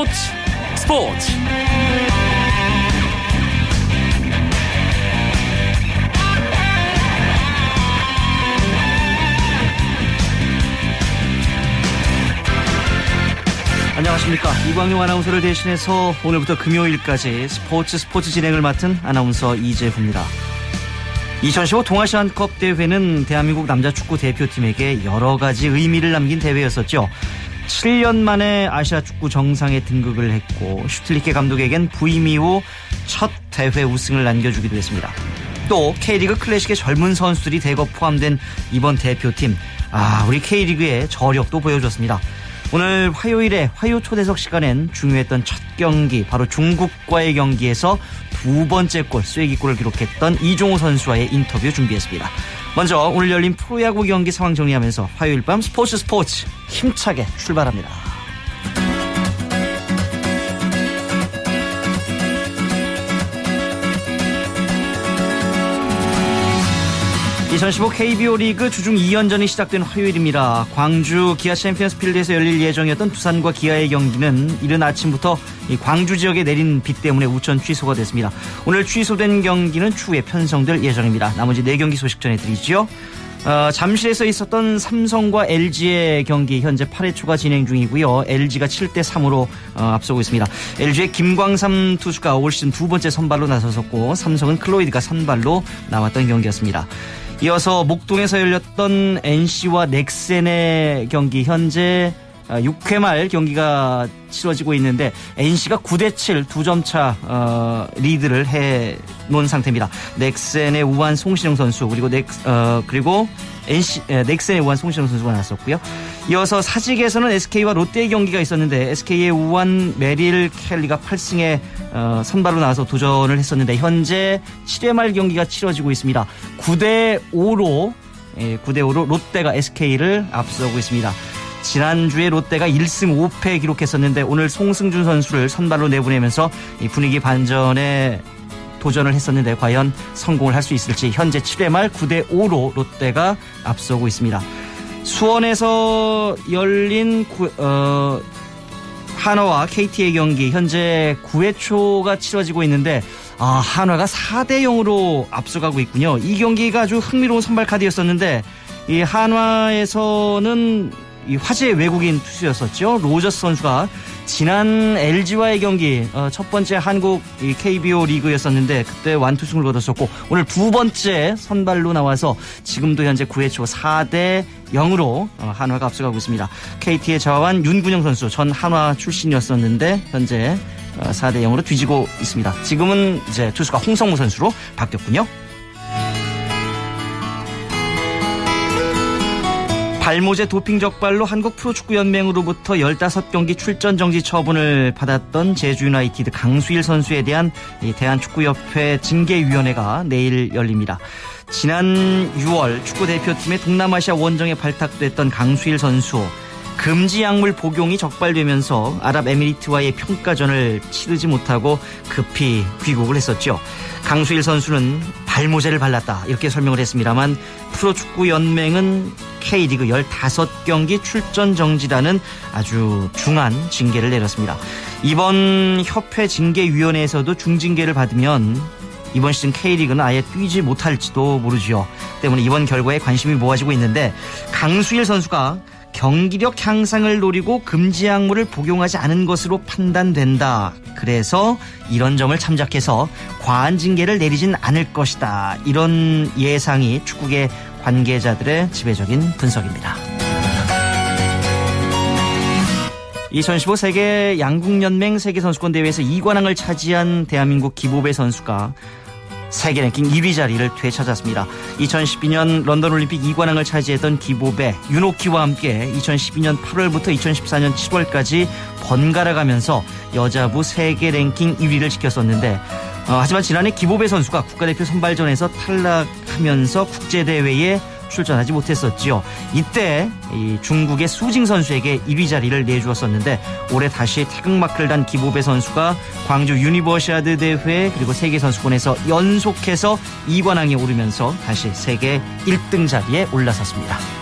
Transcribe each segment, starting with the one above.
스포츠 스포츠 안녕하십니까. 이광용 아나운서를 대신해서 오늘부터 금요일까지 스포츠 스포츠 진행을 맡은 아나운서 이재후입니다. 2015 동아시안컵 대회는 대한민국 남자 축구 대표팀에게 여러 가지 의미를 남긴 대회였었죠. 7년 만에 아시아 축구 정상에 등극을 했고 슈틸리케 감독에겐 부임 이후 첫 대회 우승을 남겨주기도 했습니다. 또 K리그 클래식의 젊은 선수들이 대거 포함된 이번 대표팀 아 우리 K리그의 저력도 보여줬습니다. 오늘 화요일에 화요 초대석 시간엔 중요했던 첫 경기 바로 중국과의 경기에서 두 번째 골 쐐기골을 기록했던 이종호 선수와의 인터뷰 준비했습니다. 먼저 오늘 열린 프로야구 경기 상황 정리하면서 화요일 밤 스포츠 스포츠 힘차게 출발합니다. 2015 KBO 리그 주중 2연전이 시작된 화요일입니다. 광주 기아 챔피언스 필드에서 열릴 예정이었던 두산과 기아의 경기는 이른 아침부터 광주 지역에 내린 비 때문에 우천 취소가 됐습니다. 오늘 취소된 경기는 추후에 편성될 예정입니다. 나머지 4경기 소식 전해드리죠. 어, 잠실에서 있었던 삼성과 LG의 경기 현재 8회 초가 진행 중이고요. LG가 7대 3으로 어, 앞서고 있습니다. LG의 김광삼 투수가 올 시즌 두 번째 선발로 나섰었고 삼성은 클로이드가 선발로 나왔던 경기였습니다. 이어서 목동에서 열렸던 NC와 넥센의 경기. 현재 6회 아, 말 경기가 치러지고 있는데 NC가 9대 7 두 점차 어, 리드를 해 놓은 상태입니다. 넥센의 우한 송신영 선수 그리고 넥 어, 그리고 NC 에, 넥센의 우한 송신영 선수가 나섰고요. 이어서 사직에서는 SK와 롯데의 경기가 있었는데 SK의 우한 메릴 켈리가 8승에 어, 선발로 나와서 도전을 했었는데 현재 7회 말 경기가 치러지고 있습니다. 9대 5로 예, 9대 5로 롯데가 SK를 앞서고 있습니다. 지난주에 롯데가 1승 5패 기록했었는데 오늘 송승준 선수를 선발로 내보내면서 이 분위기 반전에 도전을 했었는데 과연 성공을 할 수 있을지 현재 7회 말 9대 5로 롯데가 앞서고 있습니다. 수원에서 열린 구, 어, 한화와 KT의 경기 현재 9회 초가 치러지고 있는데 아, 한화가 4대 0으로 앞서가고 있군요. 이 경기가 아주 흥미로운 선발 카드였었는데 이 한화에서는 이 화제의 외국인 투수였었죠. 로저스 선수가 지난 LG와의 경기 어, 첫 번째 한국 KBO 리그였었는데 그때 완투승을 거뒀었고 오늘 두 번째 선발로 나와서 지금도 현재 9회 초 4대 0으로 어, 한화가 앞서가고 있습니다. KT의 자완 윤군영 선수 전 한화 출신이었었는데 현재 4대 어, 0으로 뒤지고 있습니다. 지금은 이제 투수가 홍성무 선수로 바뀌었군요. 발모제 도핑 적발로 한국 프로축구연맹으로부터 15경기 출전 정지 처분을 받았던 제주 유나이티드 강수일 선수에 대한 대한축구협회 징계위원회가 내일 열립니다. 지난 6월 축구대표팀의 동남아시아 원정에 발탁됐던 강수일 선수 금지 약물 복용이 적발되면서 아랍에미리트와의 평가전을 치르지 못하고 급히 귀국을 했었죠. 강수일 선수는 발모제를 발랐다 이렇게 설명을 했습니다만 프로축구연맹은 K리그 15경기 출전 정지라는 아주 중한 징계를 내렸습니다. 이번 협회 징계위원회에서도 중징계를 받으면 이번 시즌 K리그는 아예 뛰지 못할지도 모르지요. 때문에 이번 결과에 관심이 모아지고 있는데 강수일 선수가 경기력 향상을 노리고 금지 약물을 복용하지 않은 것으로 판단된다. 그래서 이런 점을 참작해서 과한 징계를 내리진 않을 것이다. 이런 예상이 축구계 관계자들의 지배적인 분석입니다. 2015 세계 양국연맹 세계선수권 대회에서 2관왕을 차지한 대한민국 기보배 선수가 세계 랭킹 2위 자리를 되찾았습니다. 2012년 런던 올림픽 2관왕을 차지했던 기보배 윤옥희와 함께 2012년 8월부터 2014년 7월까지 번갈아 가면서 여자부 세계 랭킹 1위를 지켰었는데 어, 하지만 지난해 기보배 선수가 국가대표 선발전에서 탈락하면서 국제대회에 출전하지 못했었지요. 이때 중국의 수징 선수에게 1위 자리를 내주었었는데 올해 다시 태극마크를 단 기보배 선수가 광주 유니버시아드 대회 그리고 세계 선수권에서 연속해서 2관왕에 오르면서 다시 세계 1등 자리에 올라섰습니다.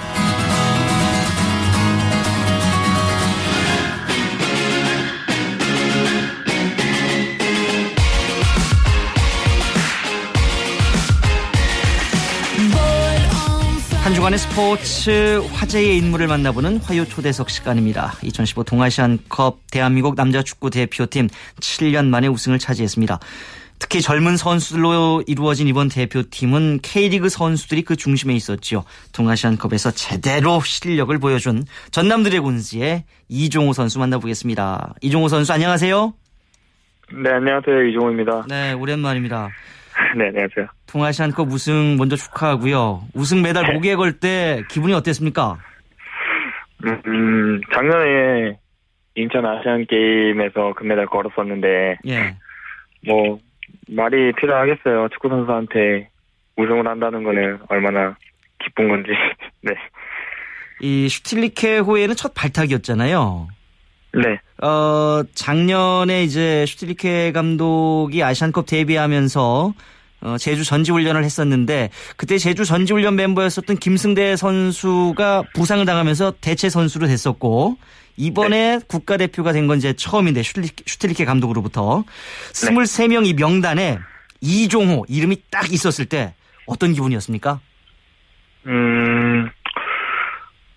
한 주간의 스포츠 화제의 인물을 만나보는 화요 초대석 시간입니다. 2015 동아시안컵 대한민국 남자 축구 대표팀 7년 만에 우승을 차지했습니다. 특히 젊은 선수들로 이루어진 이번 대표팀은 K리그 선수들이 그 중심에 있었지요. 동아시안컵에서 제대로 실력을 보여준 전남 드래곤즈의 이종호 선수 만나보겠습니다. 이종호 선수 안녕하세요. 네, 안녕하세요. 이종호입니다. 네, 오랜만입니다. 네, 안녕하세요. 동아시안컵 우승 먼저 축하하고요. 우승 메달 네. 목에 걸 때 기분이 어땠습니까? 음, 작년에 인천 아시안 게임에서 금메달 걸었었는데 예. 뭐 말이 필요하겠어요. 축구 선수한테 우승을 한다는 거는 얼마나 기쁜 건지. 네. 이 슈틸리케호에는 첫 발탁이었잖아요. 네. 어, 작년에 이제 슈틸리케 감독이 아시안컵 데뷔하면서 어, 제주 전지훈련을 했었는데 그때 제주 전지훈련 멤버였었던 김승대 선수가 부상을 당하면서 대체 선수로 됐었고 이번에 국가대표가 된 건 이제 처음인데 슈틸리케, 슈틸리케 감독으로부터 23명 이 명단에 이종호 이름이 딱 있었을 때 어떤 기분이었습니까? 음,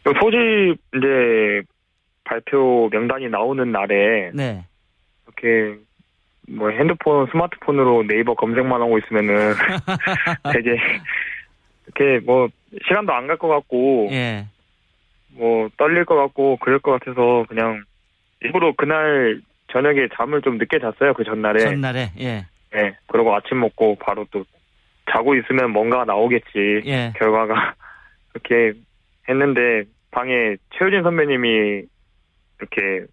요 소집 이제 발표 명단이 나오는 날에 네. 이렇게 뭐 핸드폰, 스마트폰으로 네이버 검색만 하고 있으면은 되게 이렇게 뭐 시간도 안 갈 것 같고 예. 뭐 떨릴 것 같고 그럴 것 같아서 그냥 일부러 그날 저녁에 잠을 좀 늦게 잤어요 그 전날에. 전날에 예. 네. 그리고 아침 먹고 바로 또 자고 있으면 뭔가 나오겠지 예. 결과가 그렇게 했는데 방에 최효진 선배님이 이렇게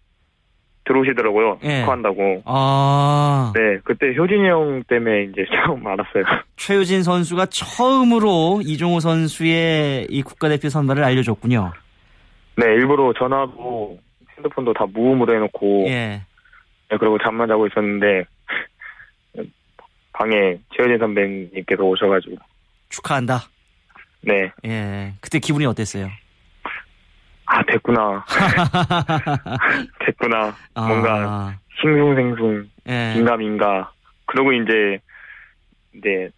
들어오시더라고요 예. 축하한다고. 아. 네, 그때 효진이 형 때문에 이제 처음 알았어요. 최효진 선수가 처음으로 이종호 선수의 이 국가대표 선발을 알려줬군요. 네, 일부러 전화도 핸드폰도 다 무음으로 해놓고, 예. 네, 그리고 잠만 자고 있었는데, 방에 최효진 선배님께서 오셔가지고, 축하한다. 네, 예. 그때 기분이 어땠어요? 아, 됐구나. 됐구나. 뭔가 아, 싱숭생숭, 예. 긴가민가. 그리고 이제, 이제,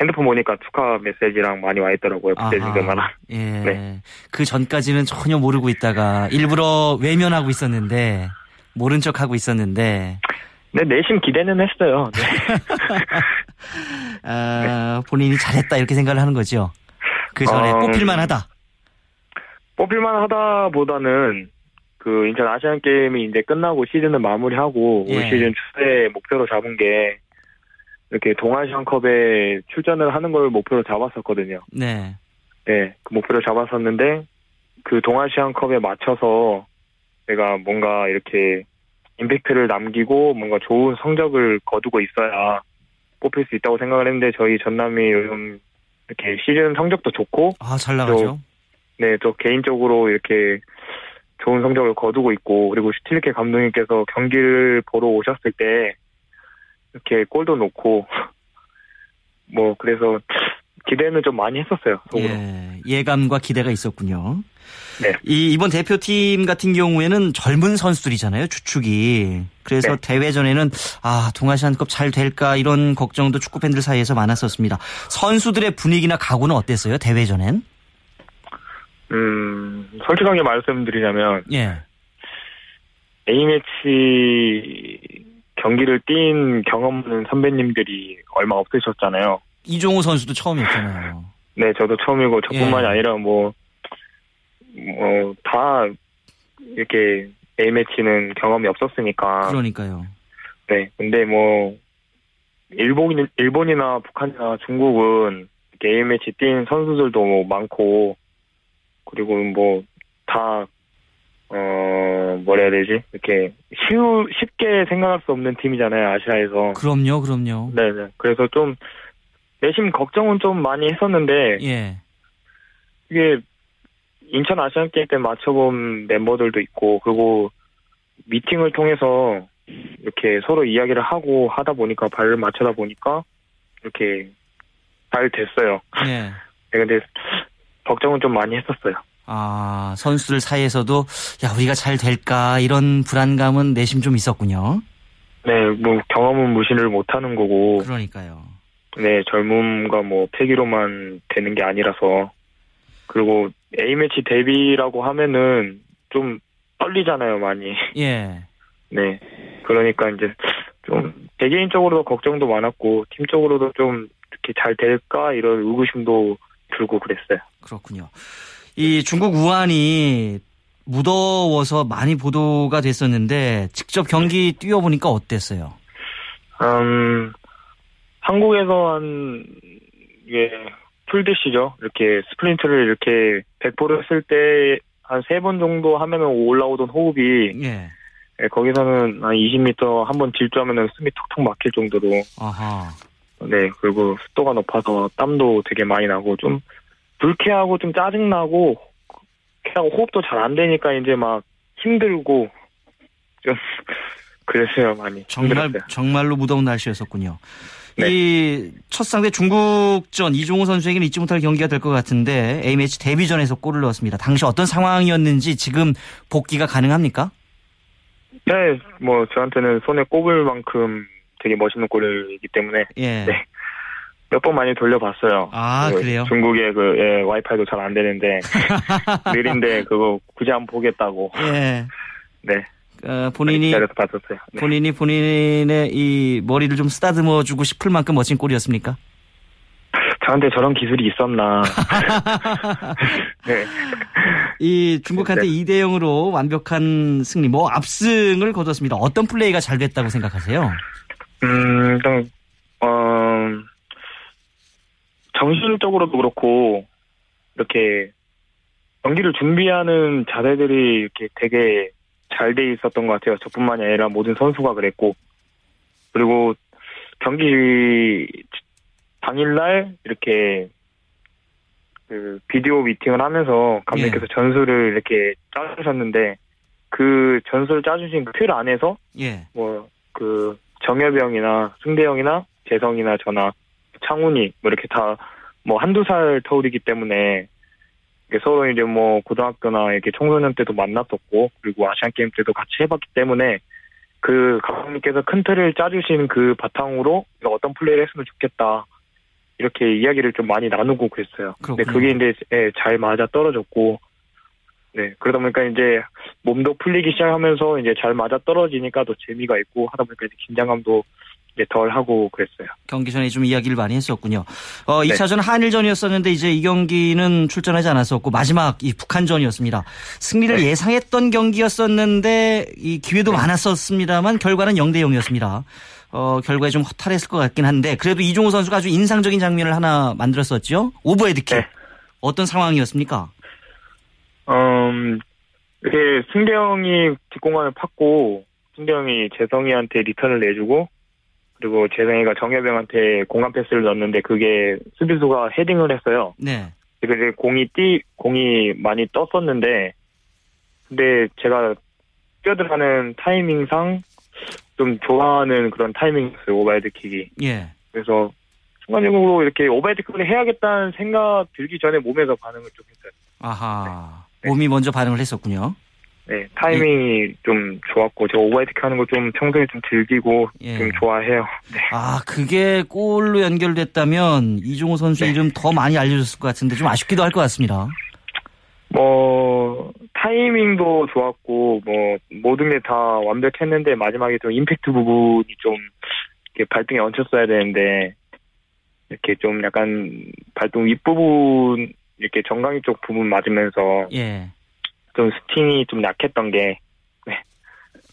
핸드폰 보니까 축하 메시지랑 많이 와 있더라고요. 그때. 지금만. 예. 네. 그 전까지는 전혀 모르고 있다가 일부러 외면하고 있었는데 모른 척 하고 있었는데 네, 내심 기대는 했어요. 네. 아, 본인이 잘했다 이렇게 생각을 하는 거죠. 그 전에 어, 뽑힐만 하다. 뽑힐만 하다보다는 그 인천 아시안 게임이 이제 끝나고 시즌을 마무리하고 예. 올 시즌 최대 목표로 잡은 게 이렇게 동아시안컵에 출전을 하는 걸 목표로 잡았었거든요. 네. 네, 그 목표를 잡았었는데 그 동아시안컵에 맞춰서 내가 뭔가 이렇게 임팩트를 남기고 뭔가 좋은 성적을 거두고 있어야 뽑힐 수 있다고 생각을 했는데 저희 전남이 요즘 이렇게 시즌 성적도 좋고 아, 잘 나가죠. 네, 저 개인적으로 이렇게 좋은 성적을 거두고 있고, 그리고 슈틸리케 감독님께서 경기를 보러 오셨을 때, 이렇게 골도 넣고, 뭐, 그래서 기대는 좀 많이 했었어요, 속으로. 예, 예감과 기대가 있었군요. 네. 이 이번 대표팀 같은 경우에는 젊은 선수들이잖아요, 주축이. 그래서 네. 대회전에는 아 동아시안컵 잘 될까 이런 걱정도 축구 팬들 사이에서 많았었습니다. 선수들의 분위기나 각오는 어땠어요, 대회전엔? 음, 솔직하게 말씀드리자면, 예, A매치 경기를 뛴 경험 없는 선배님들이 얼마 없으셨잖아요. 이종호 선수도 처음이었잖아요. 네, 저도 처음이고, 저뿐만이 예. 아니라 뭐, 뭐, 다, 이렇게, A매치는 경험이 없었으니까. 그러니까요. 네, 근데 뭐 일본 일본이나 북한이나 중국은 게임 매치 뛴 선수들도 뭐 많고 그리고 뭐 다 어, 뭐라 해야 되지? 이렇게 쉬우, 쉽게 생각할 수 없는 팀이잖아요, 아시아에서. 그럼요, 그럼요. 네 네. 그래서 좀, 내심 걱정은 좀 많이 했었는데, 예, 이게, 인천 아시안 게임 때 맞춰본 멤버들도 있고, 그리고, 미팅을 통해서, 이렇게 서로 이야기를 하고 하다 보니까, 발을 맞추다 보니까, 이렇게, 잘 됐어요. 예. 네, 근데, 걱정은 좀 많이 했었어요. 아 선수들 사이에서도 야 우리가 잘 될까 이런 불안감은 내심 좀 있었군요. 네, 뭐, 경험은 무신을 못 하는 거고, 그러니까요. 네, 젊음과 뭐, 패기로만 되는 게 아니라서, 그리고 A매치 데뷔라고 하면은 좀 떨리잖아요, 많이. 예. 네. 그러니까 이제 좀 개개인적으로도 걱정도 많았고 팀적으로도 좀 이렇게 잘 될까 이런 의구심도 들고 그랬어요. 그렇군요. 이 중국 우한이 무더워서 많이 보도가 됐었는데 직접 경기 뛰어보니까 어땠어요? 음, 한국에서 한 이게 풀드시죠. 이렇게 스프린트를 이렇게 100%를 쓸 때 한 세 번 정도 하면은 올라오던 호흡이 예. 예, 거기서는 한 20m 한 번 질주하면은 숨이 턱턱 막힐 정도로 아하. 네 그리고 습도가 높아서 땀도 되게 많이 나고 좀 불쾌하고 좀 짜증 나고 그냥 호흡도 잘 안 되니까 이제 막 힘들고 좀 그랬어요 많이 정말 힘들었어요. 정말로 무더운 날씨였었군요. 네. 이첫 상대 중국전 이종호 선수에게는 잊지 못할 경기가 될 것 같은데 A매치 데뷔전에서 골을 넣었습니다. 당시 어떤 상황이었는지 지금 복귀가 가능합니까? 네, 뭐 저한테는 손에 꼽을 만큼 되게 멋있는 골이기 때문에 예. 네. 몇 번 많이 돌려봤어요. 아그 그래요? 중국의 그 예, 와이파이도 잘 안 되는데 느린데 그거 굳이 안 보겠다고. 예. 네. 어, 본인이 봤었어요. 네. 본인이 본인의 이 머리를 좀 쓰다듬어 주고 싶을 만큼 멋진 골이었습니까? 저한테 저런 기술이 있었나. 네. 이 중국한테 2대 0으로 완벽한 승리, 뭐 압승을 거뒀습니다. 어떤 플레이가 잘 됐다고 생각하세요? 음, 일단 어, 정신적으로도 그렇고 이렇게 경기를 준비하는 자세들이 이렇게 되게 잘 돼 있었던 것 같아요. 저뿐만이 아니라 모든 선수가 그랬고 그리고 경기 당일날 이렇게 그 비디오 미팅을 하면서 감독님께서 전술을 이렇게 짜주셨는데 그 전술을 짜주신 그틀 안에서 예. 뭐그 정엽영이나 승대영이나 재성이나 저나 창훈이 뭐 이렇게 다 뭐 한두 살 터울이기 때문에 서로 이제 뭐 고등학교나 이렇게 청소년 때도 만났었고 그리고 아시안 게임 때도 같이 해봤기 때문에 그 감독님께서 큰 틀을 짜주신 그 바탕으로 어떤 플레이를 했으면 좋겠다 이렇게 이야기를 좀 많이 나누고 그랬어요. 근데 그렇군요. 그게 이제 예, 잘 맞아 떨어졌고 네 그러다 보니까 이제 몸도 풀리기 시작하면서 이제 잘 맞아 떨어지니까 더 재미가 있고 하다 보니까 이제 긴장감도 이제 덜 하고 그랬어요. 경기 전에 좀 이야기를 많이 했었군요. 어, 네. 2차전 한일전이었었는데 이제 이 경기는 출전하지 않았었고 마지막 이 북한전이었습니다. 승리를 네. 예상했던 경기였었는데 이 기회도 많았었습니다만 결과는 0대 0이었습니다. 어, 결과에 좀 허탈했을 것 같긴 한데 그래도 이종호 선수가 아주 인상적인 장면을 하나 만들었었죠. 오버헤드킥. 네. 어떤 상황이었습니까? 음, 이렇게 승대영이 뒷공간을 팠고 승대 형이 재성이한테 리턴을 내주고 그리고 재성이가 정혜병한테 공간 패스를 넣었는데 그게 수비수가 헤딩을 했어요. 네. 이제 공이 뛰 공이 많이 떴었는데 근데 제가 뛰어들어가는 타이밍상 좀 좋아하는 그런 타이밍이었어요 오바헤드킥이. 예. 그래서 순간적으로 이렇게 오바헤드킥을 해야겠다는 생각 들기 전에 몸에서 반응을 좀 했어요. 아하. 네. 몸이 먼저 반응을 했었군요. 네, 타이밍이 좀 좋았고, 제가 오버헤드킥 하는 거 좀 평소에 좀 즐기고, 예. 좀 좋아해요. 네. 아, 그게 골로 연결됐다면 이종호 선수 네. 이름 더 많이 알려졌을 것 같은데 좀 아쉽기도 할 것 같습니다. 뭐, 타이밍도 좋았고, 뭐, 모든 게 다 완벽했는데, 마지막에 좀 임팩트 부분이 좀, 이렇게 발등에 얹혔어야 되는데, 이렇게 좀 약간, 발등 윗부분, 이렇게 정강이 쪽 부분 맞으면서, 예. 좀 스팅이 좀 약했던 게, 네.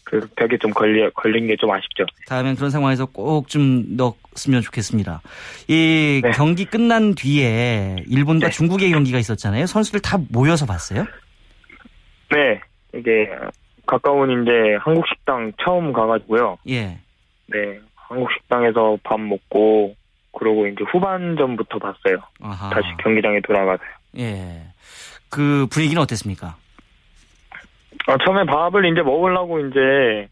그 벽에 좀 걸리, 걸린 게 좀 아쉽죠. 다음엔 그런 상황에서 꼭 좀 넣었으면 좋겠습니다. 이 네. 경기 끝난 뒤에 일본과 네. 중국의 경기가 있었잖아요. 선수들 다 모여서 봤어요? 네, 이게 가까운 이제 한국 식당 처음 가가지고요. 예. 네, 한국 식당에서 밥 먹고 그러고 이제 후반전부터 봤어요. 아하. 다시 경기장에 돌아가서요. 예. 그 분위기는 어땠습니까? 아, 처음에 밥을 이제 먹으려고 이제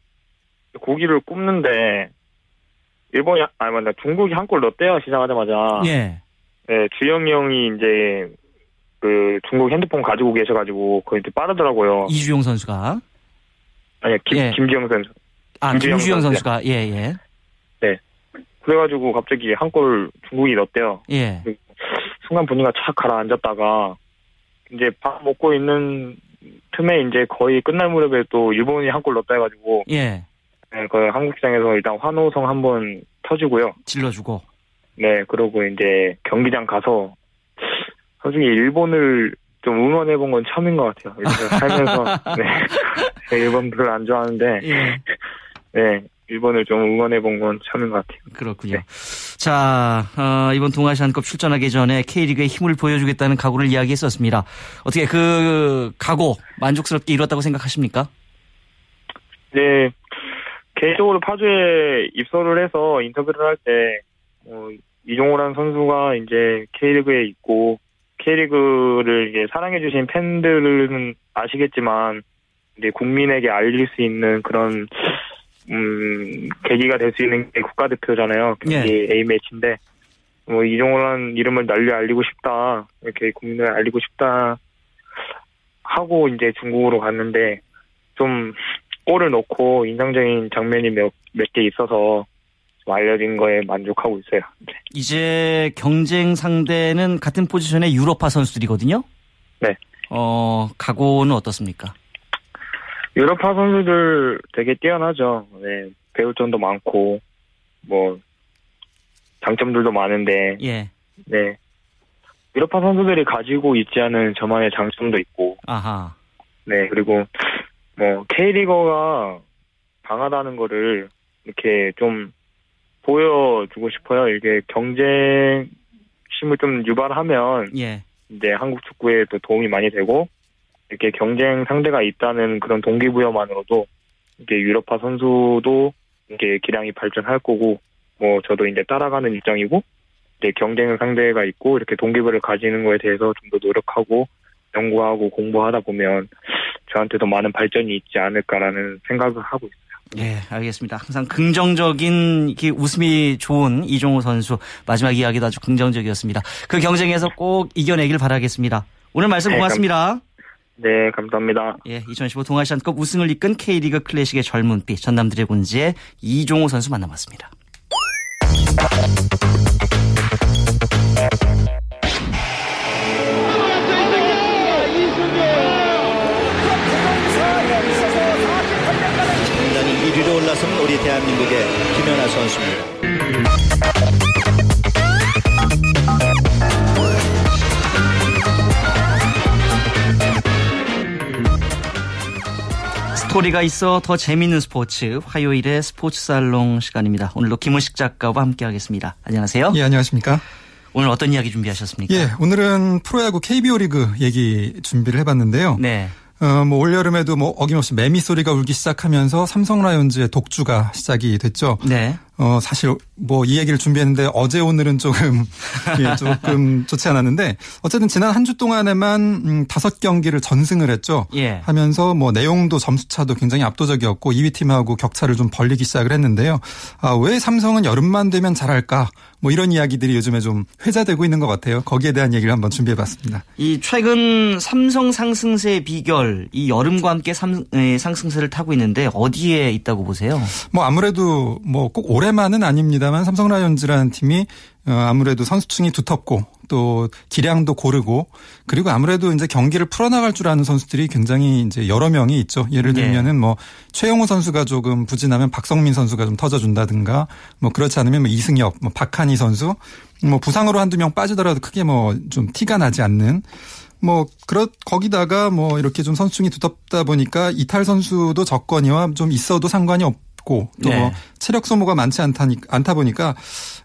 고기를 굽는데 일본이 아니 맞나 중국이 한 골 넣었대요 시작하자마자. 예. 네, 주영이 형이 이제 그 중국 핸드폰 가지고 계셔가지고 그거 이제 빠르더라고요. 이주용 선수가. 아니 김 예. 김지영 선수. 아, 김주영 김주영. 선수가. 예, 예. 그래가지고 갑자기 한 골 중국이 넣었대요. 예. 순간 분위기가 착 가라앉았다가 이제 밥 먹고 있는 틈에 이제 거의 끝날 무렵에 또 일본이 한 골 넣었다 해가지고 예. 네, 그 한국 시장에서 일단 환호성 한 번 터지고요. 질러주고. 네, 그러고 이제 경기장 가서 솔직히 일본을 좀 응원해 본 건 처음인 것 같아요. 살면서 네, 제가 일본 별로 안 좋아하는데 예. 네, 일본을 좀 응원해 본건 처음인 것 같아요. 그렇군요. 자, 어, 이번 동아시안컵 출전하기 전에 K리그의 힘을 보여주겠다는 각오를 이야기했었습니다. 어떻게 그 각오 만족스럽게 이뤘다고 생각하십니까? 네, 개인적으로 파주에 입소를 해서 인터뷰를 할 때, 어, 이종호라는 선수가 이제 K리그에 있고, K리그를 이제 사랑해주신 팬들은 아시겠지만, 이제 국민에게 알릴 수 있는 그런, 음, 계기가 될 수 있는 게 국가대표잖아요. 예. 경기 A매치인데, 뭐, 이종호라는 이름을 널리 알리고 싶다. 이렇게 국민을 알리고 싶다. 하고 이제 중국으로 갔는데, 좀, 골을 넣고 인상적인 장면이 몇, 몇 개 있어서 좀 알려진 거에 만족하고 있어요. 네. 이제 경쟁 상대는 같은 포지션의 유럽파 선수들이거든요. 네. 어, 각오는 어떻습니까? 유럽파 선수들 되게 뛰어나죠. 네. 배울 점도 많고, 뭐, 장점들도 많은데, 예. 네. 유럽파 선수들이 가지고 있지 않은 저만의 장점도 있고, 아하. 네. 그리고, 뭐, K리거가 강하다는 거를 이렇게 좀 보여주고 싶어요. 이게 경쟁심을 좀 유발하면, 예. 이제 한국 축구에 또 도움이 많이 되고 이렇게 경쟁 상대가 있다는 그런 동기부여만으로도 이게 유럽파 선수도 이게 기량이 발전할 거고 뭐 저도 이제 따라가는 입장이고 이제 경쟁 상대가 있고 이렇게 동기부여를 가지는 거에 대해서 좀 더 노력하고 연구하고 공부하다 보면 저한테도 많은 발전이 있지 않을까라는 생각을 하고 있어요. 예, 알겠습니다. 항상 긍정적인 이렇게 웃음이 좋은 이종호 선수 마지막 이야기도 아주 긍정적이었습니다. 그 경쟁에서 꼭 이겨내길 바라겠습니다. 오늘 말씀 네, 고맙습니다. 네, 감사합니다. 예, 2015 동아시안컵 우승을 이끈 K리그 클래식의 젊은 빛 전남 드래곤즈의 이종호 선수 만나봤습니다. 당당히 1위로 올라서는 우리 대한민국의 김연아 선수입니다. 스토리가 있어 더 재미있는 스포츠 화요일의 스포츠 살롱 시간입니다. 오늘도 김은식 작가와 함께하겠습니다. 안녕하세요. 예, 안녕하십니까. 오늘 어떤 이야기 준비하셨습니까? 예, 오늘은 프로야구 KBO 리그 얘기 준비를 해봤는데요. 네. 어, 뭐 올여름에도 뭐 어김없이 매미 소리가 울기 시작하면서 삼성 라이온즈의 독주가 시작이 됐죠. 네. 어, 사실 뭐 이 얘기를 준비했는데 어제 오늘은 조금 예, 조금 좋지 않았는데 어쨌든 지난 한 주 동안에만 음, 다섯 경기를 전승을 했죠. 예. 하면서 뭐 내용도 점수차도 굉장히 압도적이었고 2위 팀하고 격차를 좀 벌리기 시작을 했는데요. 아, 왜 삼성은 여름만 되면 잘할까? 뭐 이런 이야기들이 요즘에 좀 회자되고 있는 것 같아요. 거기에 대한 얘기를 한번 준비해 봤습니다. 이 최근 삼성 상승세의 비결, 이 여름과 함께 삼, 에, 상승세를 타고 있는데 어디에 있다고 보세요? 뭐 아무래도 뭐 꼭 올해만은 아닙니다만 삼성 라이온즈라는 팀이 어, 아무래도 선수층이 두텁고 또 기량도 고르고 그리고 아무래도 이제 경기를 풀어나갈 줄 아는 선수들이 굉장히 이제 여러 명이 있죠. 예를 네. 들면은 뭐 최용호 선수가 조금 부진하면 박성민 선수가 좀 터져준다든가 뭐 그렇지 않으면 뭐 이승엽, 뭐 박한희 선수 뭐 부상으로 한두 명 빠지더라도 크게 뭐 좀 티가 나지 않는 뭐 그렇 거기다가 뭐 이렇게 좀 선수층이 두텁다 보니까 이탈 선수도 적거니와 좀 있어도 상관이 없 고 또 네. 체력 소모가 많지 않다 않다 보니까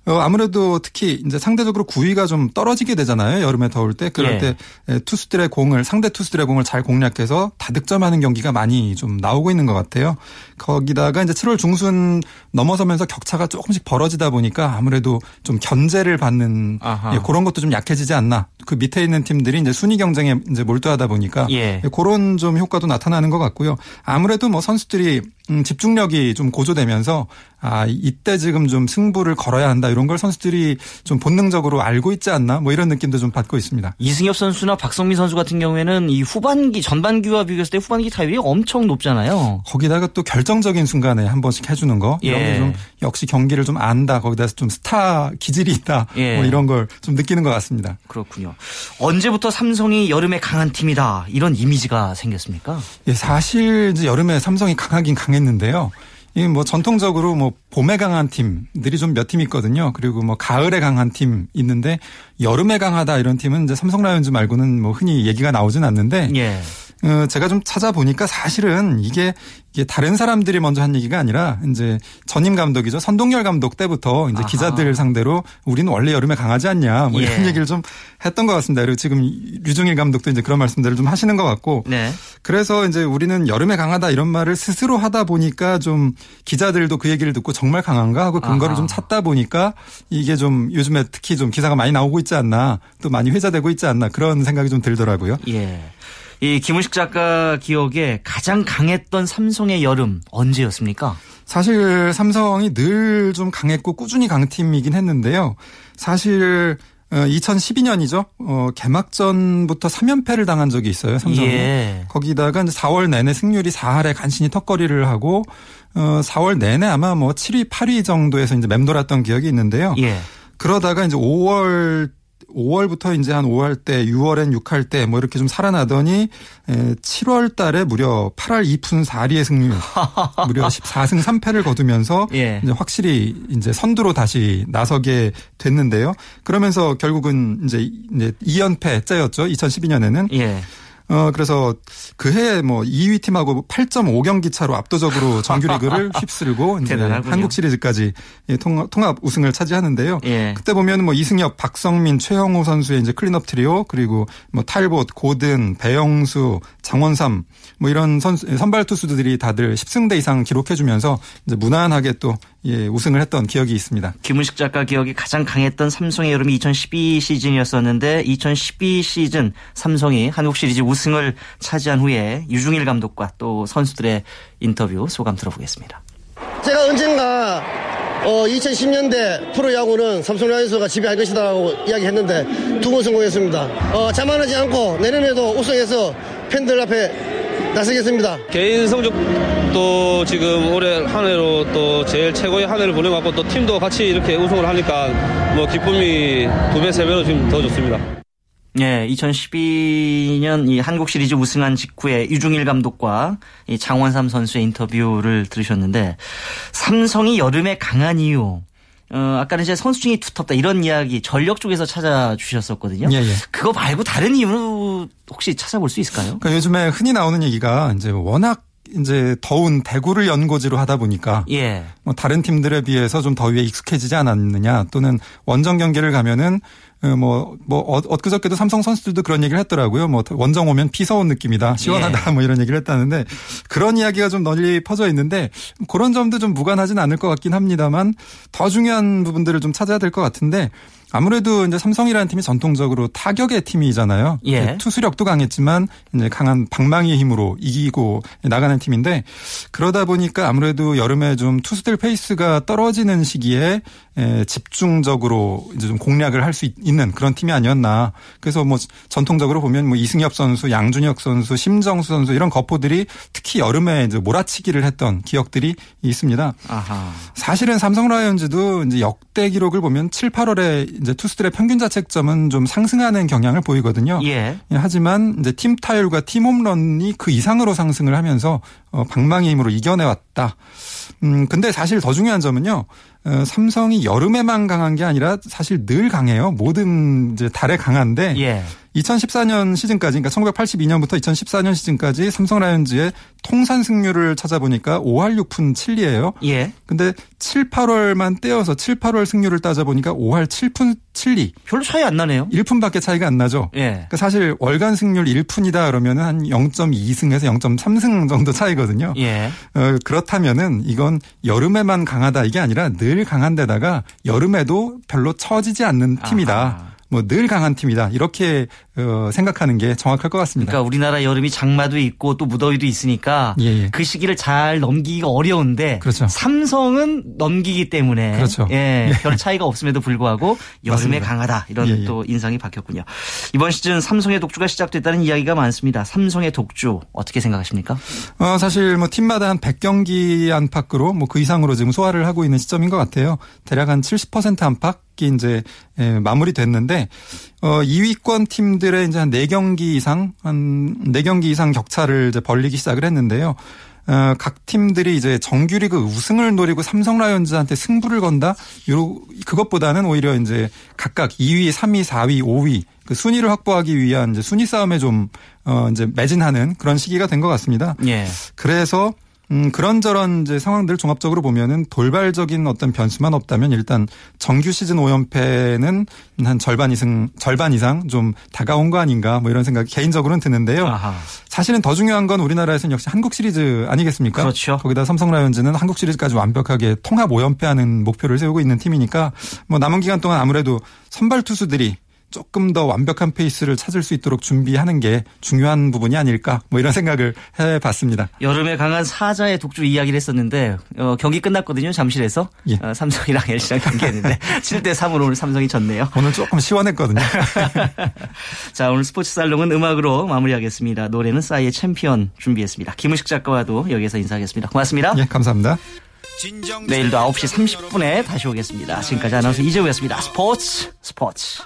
어 아무래도 특히 이제 상대적으로 구위가 좀 떨어지게 되잖아요 여름에 더울 때 그럴 예. 때 에, 투수들의 공을 상대 투수들의 공을 잘 공략해서 다득점하는 경기가 많이 좀 나오고 있는 것 같아요. 거기다가 이제 7월 중순 넘어서면서 격차가 조금씩 벌어지다 보니까 아무래도 좀 견제를 받는 아하. 예, 그런 것도 좀 약해지지 않나. 그 밑에 있는 팀들이 이제 순위 경쟁에 이제 몰두하다 보니까 예. 그런 좀 효과도 나타나는 것 같고요. 아무래도 뭐 선수들이 음, 집중력이 좀 고조되면서 아 이때 지금 좀 승부를 걸어야 한다 이런 걸 선수들이 좀 본능적으로 알고 있지 않나 뭐 이런 느낌도 좀 받고 있습니다. 이승엽 선수나 박성민 선수 같은 경우에는 이 후반기 전반기와 비교했을 때 후반기 타율이 엄청 높잖아요. 거기다가 또 결정적인 순간에 한 번씩 해주는 거 이런 예. 게좀 역시 경기를 좀 안다 거기다 좀 스타 기질이 있다 예. 뭐 이런 걸 좀 느끼는 것 같습니다. 그렇군요. 언제부터 삼성이 여름에 강한 팀이다 이런 이미지가 생겼습니까? 예, 사실 이제 여름에 삼성이 강하긴 강했는데요. 이게 뭐 전통적으로 뭐 봄에 강한 팀들이 좀 몇 팀 있거든요. 그리고 뭐 가을에 강한 팀 있는데 여름에 강하다 이런 팀은 이제 삼성 라이온즈 말고는 뭐 흔히 얘기가 나오진 않는데 예. 어, 제가 좀 찾아보니까 사실은 이게, 이게 다른 사람들이 먼저 한 얘기가 아니라 이제 전임 감독이죠. 선동열 감독 때부터 이제 아하. 기자들 상대로 우리는 원래 여름에 강하지 않냐 뭐 이런 예. 얘기를 좀 했던 것 같습니다. 그리고 지금 류중일 감독도 이제 그런 말씀들을 좀 하시는 것 같고 네. 그래서 이제 우리는 여름에 강하다 이런 말을 스스로 하다 보니까 좀 기자들도 그 얘기를 듣고 정말 강한가 하고 근거를 아하. 좀 찾다 보니까 이게 좀 요즘에 특히 좀 기사가 많이 나오고 있지 않나 또 많이 회자되고 있지 않나 그런 생각이 좀 들더라고요. 예. 이 김은식 작가 기억에 가장 강했던 삼성의 여름 언제였습니까? 사실 삼성이 늘 좀 강했고 꾸준히 강팀이긴 했는데요. 사실 2012년이죠. 어, 개막전부터 3연패를 당한 적이 있어요. 삼성이. 예. 거기다가 이제 4월 내내 승률이 4할에 간신히 턱걸이를 하고 어, 4월 내내 아마 뭐 7위, 8위 정도에서 이제 맴돌았던 기억이 있는데요. 예. 그러다가 이제 5월 5월부터 이제 한 5할 때, 6월엔 6할 때 뭐 이렇게 좀 살아나더니 7월 달에 무려 8할 2푼 4리의 승률, 무려 14승 3패를 거두면서 예. 이제 확실히 이제 선두로 다시 나서게 됐는데요. 그러면서 결국은 이제 이제 2연패째였죠. 2012년에는. 예. 어, 그래서 그해 뭐 2위 팀하고 8.5경기 차로 압도적으로 정규리그를 휩쓸고 이제 대단하군요. 한국 시리즈까지 예, 통합, 통합 우승을 차지하는데요. 예. 그때 보면 뭐 이승엽, 박석민, 최형우 선수의 이제 클린업 트리오 그리고 뭐 탈봇, 고든, 배영수, 장원삼 뭐 이런 선수 선발 투수들이 다들 10승대 이상 기록해주면서 이제 무난하게 또 예, 우승을 했던 기억이 있습니다. 김은식 작가 기억이 가장 강했던 삼성의 여름이 2012 시즌이었었는데 2012 시즌 삼성이 한국 시리즈 우승을 차지한 후에 류중일 감독과 또 선수들의 인터뷰 소감 들어보겠습니다. 제가 언젠가 어, 2010년대 프로야구는 삼성 라이온즈가 지배할 것이다라고 이야기했는데 두 번 성공했습니다. 어, 자만하지 않고 내년에도 우승해서 팬들 앞에 나서겠습니다. 개인 성적도 지금 올해 한 해로 또 제일 최고의 한 해를 보내갖고 또 팀도 같이 이렇게 우승을 하니까 뭐 기쁨이 두 배, 세 배로 지금 더 좋습니다. 예, 2012년 이 한국 시리즈 우승한 직후에 유중일 감독과 이 장원삼 선수의 인터뷰를 들으셨는데 삼성이 여름에 강한 이유 어, 아까는 이제 선수층이 두텁다 이런 이야기 전력 쪽에서 찾아주셨었거든요. 예, 예. 그거 말고 다른 이유 혹시 찾아볼 수 있을까요? 그러니까 요즘에 흔히 나오는 얘기가 이제 워낙 이제 더운 대구를 연고지로 하다 보니까 예. 뭐 다른 팀들에 비해서 좀 더위에 익숙해지지 않았느냐 또는 원정 경기를 가면은 뭐뭐 뭐 어- 엊그저께도 삼성 선수들도 그런 얘기를 했더라고요. 뭐 원정 오면 비 서온 느낌이다. 시원하다. 뭐 이런 얘기를 했다는데 그런 이야기가 좀 널리 퍼져 있는데 그런 점도 좀 무관하진 않을 것 같긴 합니다만 더 중요한 부분들을 좀 찾아야 될 것 같은데 아무래도 이제 삼성이라는 팀이 전통적으로 타격의 팀이잖아요. 예. 투수력도 강했지만 이제 강한 방망이의 힘으로 이기고 나가는 팀인데 그러다 보니까 아무래도 여름에 좀 투수들 페이스가 떨어지는 시기에 에, 집중적으로 이제 좀 공략을 할 수 있는 그런 팀이 아니었나. 그래서 뭐 전통적으로 보면 뭐 이승엽 선수, 양준혁 선수, 심정수 선수 이런 거포들이 특히 여름에 이제 몰아치기를 했던 기억들이 있습니다. 아하. 사실은 삼성 라이온즈도 이제 역대 기록을 보면 7, 8월에 이제 투수들의 평균 자책점은 좀 상승하는 경향을 보이거든요. 예. 예, 하지만 이제 팀 타율과 팀 홈런이 그 이상으로 상승을 하면서 어, 방망이 힘으로 이겨내왔다. 음, 근데 사실 더 중요한 점은요. 어, 삼성이 여름에만 강한 게 아니라 사실 늘 강해요. 모든 이제 달에 강한데 예. 2014년 시즌까지 그러니까 1982년부터 2014년 시즌까지 삼성 라이온즈의 통산 승률을 찾아보니까 5할 6푼 7리예요. 예. 근데 7, 8월만 떼어서 7, 8월 승률을 따져보니까 5할 7푼 7리. 별로 차이 안 나네요. 1푼밖에 차이가 안 나죠. 예. 그러니까 사실 월간 승률 1푼이다 그러면은 한 0.2승에서 0.3승 정도 차이거든요. 예. 어, 그렇다면은 이건 여름에만 강하다 이게 아니라 늘 강한 데다가 여름에도 별로 처지지 않는 팀이다. 아하. 뭐 늘 강한 팀이다 이렇게 어, 생각하는 게 정확할 것 같습니다. 그러니까 우리나라 여름이 장마도 있고 또 무더위도 있으니까 예, 예. 그 시기를 잘 넘기기가 어려운데 그렇죠. 삼성은 넘기기 때문에 그렇죠. 예, 별 차이가 없음에도 불구하고 여름에 맞습니다. 강하다 이런 예, 예. 또 인상이 바뀌었군요. 이번 시즌 삼성의 독주가 시작됐다는 이야기가 많습니다. 삼성의 독주 어떻게 생각하십니까? 어, 사실 뭐 팀마다 한 100경기 안팎으로 뭐 그 이상으로 지금 소화를 하고 있는 시점인 것 같아요. 대략 한 70% 안팎 이 이제 예, 마무리됐는데 어 2위권 팀들의 이제 한 4경기 이상 한 4경기 이상 격차를 이제 벌리기 시작을 했는데요. 어, 각 팀들이 이제 정규리그 우승을 노리고 삼성 라이온즈한테 승부를 건다. 요 그것보다는 오히려 이제 각각 2위, 3위, 4위, 5위 그 순위를 확보하기 위한 이제 순위 싸움에 좀 어, 이제 매진하는 그런 시기가 된 것 같습니다. 예. 그래서 음, 그런저런 이제 상황들 종합적으로 보면은 돌발적인 어떤 변수만 없다면 일단 정규 시즌 5연패는 한 절반 이상, 절반 이상 좀 다가온 거 아닌가 뭐 이런 생각이 개인적으로는 드는데요. 아하. 사실은 더 중요한 건 우리나라에서는 역시 한국 시리즈 아니겠습니까? 그렇죠. 거기다 삼성 라이온즈는 한국 시리즈까지 완벽하게 통합 5연패하는 목표를 세우고 있는 팀이니까 뭐 남은 기간 동안 아무래도 선발 투수들이 조금 더 완벽한 페이스를 찾을 수 있도록 준비하는 게 중요한 부분이 아닐까 뭐 이런 생각을 해봤습니다. 여름에 강한 사자의 독주 이야기를 했었는데 어, 경기 끝났거든요. 잠실에서 예. 어, 삼성이랑 LG랑 경기했는데 7대 3으로 오늘 삼성이 졌네요. 오늘 조금 시원했거든요. 자 오늘 스포츠 살롱은 음악으로 마무리하겠습니다. 노래는 싸이의 챔피언 준비했습니다. 김우식 작가와도 여기서 인사하겠습니다. 고맙습니다. 예, 감사합니다. 내일도 9시 30분에 다시 오겠습니다. 지금까지 아나운서 이재우였습니다. 스포츠 스포츠